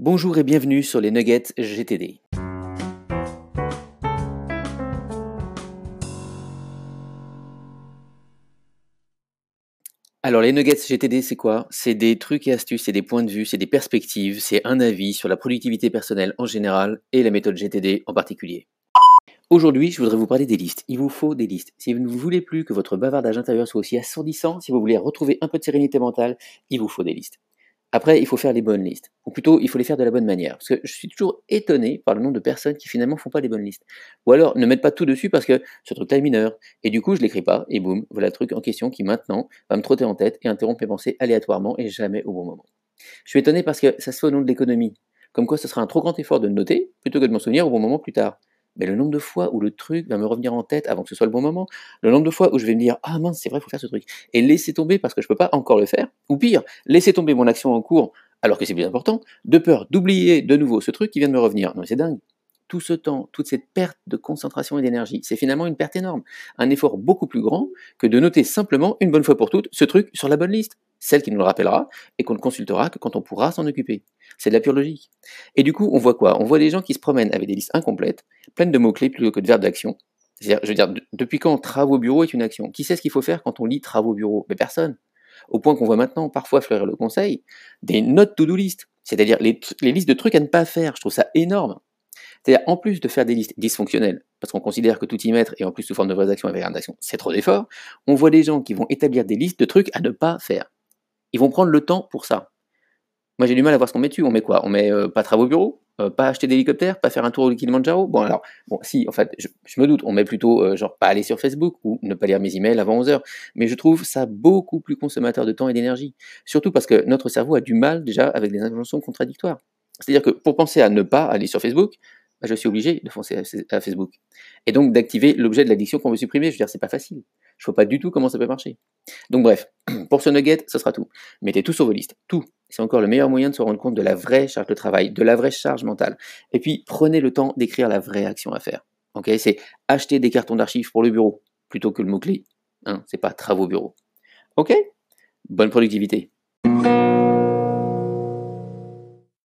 Bonjour et bienvenue sur les Nuggets GTD. Alors les Nuggets GTD, c'est quoi? C'est des trucs et astuces, c'est des points de vue, c'est des perspectives, c'est un avis sur la productivité personnelle en général et la méthode GTD en particulier. Aujourd'hui, je voudrais vous parler des listes. Il vous faut des listes. Si vous ne voulez plus que votre bavardage intérieur soit aussi assourdissant, si vous voulez retrouver un peu de sérénité mentale, il vous faut des listes. Après, il faut faire les bonnes listes. Ou plutôt, il faut les faire de la bonne manière. Parce que je suis toujours étonné par le nombre de personnes qui finalement font pas les bonnes listes. Ou alors ne mettent pas tout dessus parce que ce truc-là est mineur. Et du coup, je l'écris pas. Et boum, voilà le truc en question qui maintenant va me trotter en tête et interrompre mes pensées aléatoirement et jamais au bon moment. Je suis étonné parce que ça se fait au nom de l'économie. Comme quoi, ce sera un trop grand effort de noter plutôt que de m'en souvenir au bon moment plus tard mais le nombre de fois où le truc va me revenir en tête avant que ce soit le bon moment, le nombre de fois où je vais me dire ah mince c'est vrai faut faire ce truc et laisser tomber parce que je peux pas encore le faire, ou pire laisser tomber mon action en cours alors que c'est plus important, de peur d'oublier de nouveau ce truc qui vient de me revenir. Non c'est dingue. Tout ce temps, toute cette perte de concentration et d'énergie, c'est finalement une perte énorme. Un effort beaucoup plus grand que de noter simplement une bonne fois pour toutes ce truc sur la bonne liste, celle qui nous le rappellera et qu'on ne consultera que quand on pourra s'en occuper. C'est de la pure logique. Et du coup, on voit quoi? On voit des gens qui se promènent avec des listes incomplètes, pleines de mots-clés plutôt que de verbes d'action. Je veux dire, depuis quand travaux bureau est une action? Qui sait ce qu'il faut faire quand on lit travaux bureau Mais personne. Au point qu'on voit maintenant parfois fleurir le conseil des notes to-do list, c'est-à-dire les, listes de trucs à ne pas faire. Je trouve ça énorme. C'est-à-dire, en plus de faire des listes dysfonctionnelles, parce qu'on considère que tout y mettre, et en plus sous forme de vraies actions et vraies actions, c'est trop d'efforts, on voit des gens qui vont établir des listes de trucs à ne pas faire. Ils vont prendre le temps pour ça. Moi, j'ai du mal à voir ce qu'on met dessus. On met quoi? On met euh, pas travaux bureau? Euh, Pas acheter d'hélicoptère Pas faire un tour au Kilimanjaro Bon, alors, si, en fait, je, me doute, on met plutôt, euh, genre, pas aller sur Facebook ou ne pas lire mes emails avant 11h. Mais je trouve ça beaucoup plus consommateur de temps et d'énergie. Surtout parce que notre cerveau a du mal déjà avec des injonctions contradictoires. C'est-à-dire que pour penser à ne pas aller sur Facebook, je suis obligé de foncer à, Facebook. Et donc d'activer l'objet de l'addiction qu'on veut supprimer. Je veux dire, c'est pas facile. Je vois pas du tout comment ça peut marcher. Donc bref, pour ce nugget, ce sera tout. Mettez tout sur vos listes, tout. C'est encore le meilleur moyen de se rendre compte de la vraie charge de travail, de la vraie charge mentale. Et puis prenez le temps d'écrire la vraie action à faire. C'est acheter des cartons d'archives pour le bureau plutôt que le mot clé. Hein, c'est pas travaux bureau. Ok, bonne productivité.